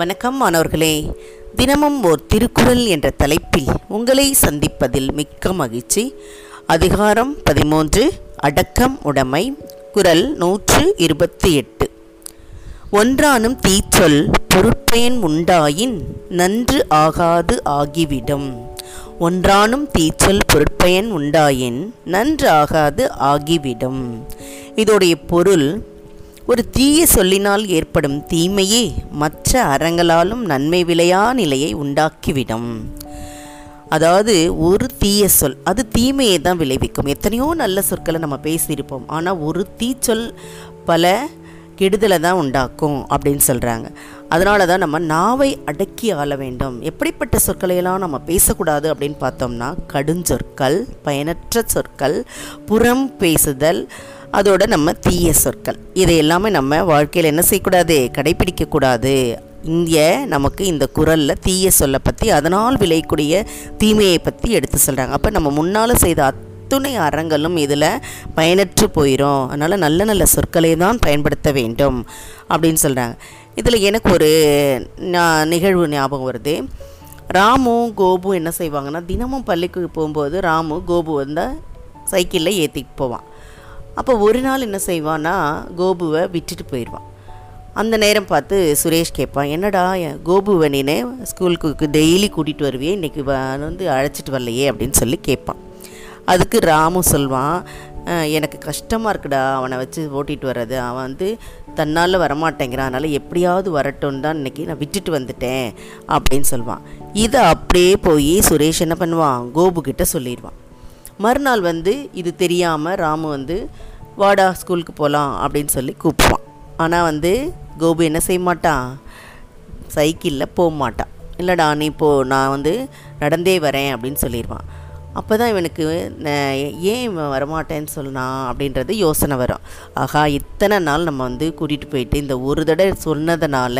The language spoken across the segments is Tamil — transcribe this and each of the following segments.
வணக்கம் மாணவர்களே தினமும் ஓர் திருக்குறள் என்ற தலைப்பில் உங்களை சந்திப்பதில் மிக்க மகிழ்ச்சி அதிகாரம் பதிமூன்று அடக்கம் உடைமை குரல் நூற்று இருபத்தி எட்டு ஒன்றானும் தீச்சொல் பொருட்பயன் உண்டாயின் நன்று ஆகாது ஆகிவிடும் ஒன்றானும் தீச்சொல் பொருட்பயன் உண்டாயின் நன்றாகாது ஆகிவிடும் இதோடைய பொருள் ஒரு தீய சொல்லினால் ஏற்படும் தீமையே மற்ற அறங்களாலும் நன்மை விளையா நிலையை உண்டாக்கிவிடும் அதாவது ஒரு தீய சொல் அது தீமையை தான் விளைவிக்கும் எத்தனையோ நல்ல சொற்களை நம்ம பேசியிருப்போம் ஆனால் ஒரு தீச்சொல் பல கெடுதலை தான் உண்டாக்கும் அப்படின்னு சொல்கிறாங்க அதனால தான் நம்ம நாவை அடக்கி ஆள வேண்டும் எப்படிப்பட்ட சொற்களையெல்லாம் நம்ம பேசக்கூடாது அப்படின்னு பார்த்தோம்னா கடுஞ்சொற்கள் பயனற்ற சொற்கள் புறம் பேசுதல் அதோட நம்ம தீய சொற்கள் இதை எல்லாமே நம்ம வாழ்க்கையில் என்ன செய்யக்கூடாது கடைபிடிக்கக்கூடாது இங்கே நமக்கு இந்த குரலில் தீய சொல்லை பற்றி அதனால் விளையக்கூடிய தீமையை பற்றி எடுத்து சொல்கிறாங்க அப்போ நம்ம முன்னால் செய்த அத்துணை அறங்களும் இதில் பயனற்று போயிடும் அதனால் நல்ல நல்ல சொற்களை தான் பயன்படுத்த வேண்டும் அப்படின்னு சொல்கிறாங்க இதில் எனக்கு ஒரு நிகழ்வு ஞாபகம் வருது ராமு கோபு என்ன செய்வாங்கன்னா தினமும் பள்ளிக்கு போகும்போது ராமு கோபு வந்து சைக்கிளில் ஏற்றிட்டு போவான் அப்போ ஒரு நாள் என்ன செய்வான்னா கோபுவை விட்டுட்டு போயிடுவான் அந்த நேரம் பார்த்து சுரேஷ் கேட்பான் என்னடா கோபுவை நீனே ஸ்கூலுக்கு டெய்லி கூட்டிகிட்டு வருவியே இன்றைக்கி வந்து அழைச்சிட்டு வரலையே அப்படின்னு சொல்லி கேட்பான் அதுக்கு ராமு சொல்வான் எனக்கு கஷ்டமாக இருக்குடா அவனை வச்சு ஓட்டிகிட்டு வர்றது அவன் வந்து தன்னால் வரமாட்டேங்கிறான் அதனால் எப்படியாவது வரட்டும் தான் இன்றைக்கி நான் விட்டுட்டு வந்துட்டேன் அப்படின்னு சொல்லுவான் இதை அப்படியே போய் சுரேஷ் என்ன பண்ணுவான் கோபுக்கிட்ட சொல்லிடுவான் மறுநாள் வந்து இது தெரியாமல் ராமு வந்து வாடா ஸ்கூலுக்கு போகலாம் அப்படின்னு சொல்லி கூப்பிடுவான் ஆனால் வந்து கோபு என்ன செய்ய மாட்டான் சைக்கிளில் போக மாட்டான் இல்லைடா நீ போ நான் வந்து நடந்தே வரேன் அப்படின்னு சொல்லிடுவான் அப்போ தான் இவனுக்கு ஏன் இவன் வரமாட்டேன்னு சொன்னான் அப்படின்றது யோசனை வரும் ஆகா இத்தனை நாள் நம்ம வந்து கூட்டிகிட்டு போயிட்டு இந்த ஒரு தடவை சொன்னதுனால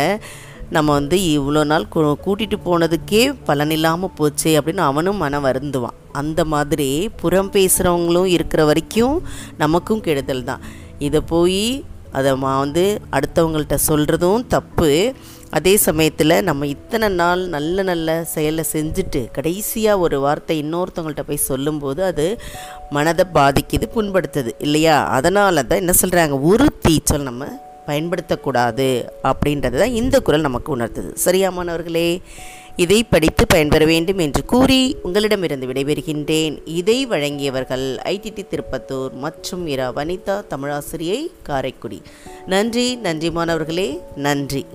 நம்ம வந்து இவ்வளோ நாள் கூட்டிகிட்டு போனதுக்கே பலனில்லாமல் போச்சு அப்படின்னு அவனும் மன வருந்துவான் அந்த மாதிரி புறம் பேசுகிறவங்களும் இருக்கிற வரைக்கும் நமக்கும் கெடுதல் தான் இதை போய் அதை வந்து அடுத்தவங்கள்ட்ட சொல்கிறதும் தப்பு அதே சமயத்தில் நம்ம இத்தனை நாள் நல்ல நல்ல செயலை செஞ்சுட்டு கடைசியாக ஒரு வார்த்தை இன்னொருத்தவங்கள்ட்ட போய் சொல்லும்போது அது மனதை பாதிக்குது புண்படுத்துது இல்லையா அதனால தான் என்ன சொல்கிறாங்க ஒரு தீச்சல் நம்ம பயன்படுத்தக்கூடாது அப்படின்றது தான் இந்த குரல் நமக்கு உணர்த்துது சரியாமானவர்களே இதை படித்து பயன்பெற வேண்டும் என்று கூறி உங்களிடமிருந்து விடைபெறுகின்றேன் இதை வழங்கியவர்கள் ஐடிடி திருப்பத்தூர் மற்றும் இரா வனிதா தமிழாசிரியை காரைக்குடி நன்றி நன்றி மாணவர்களே நன்றி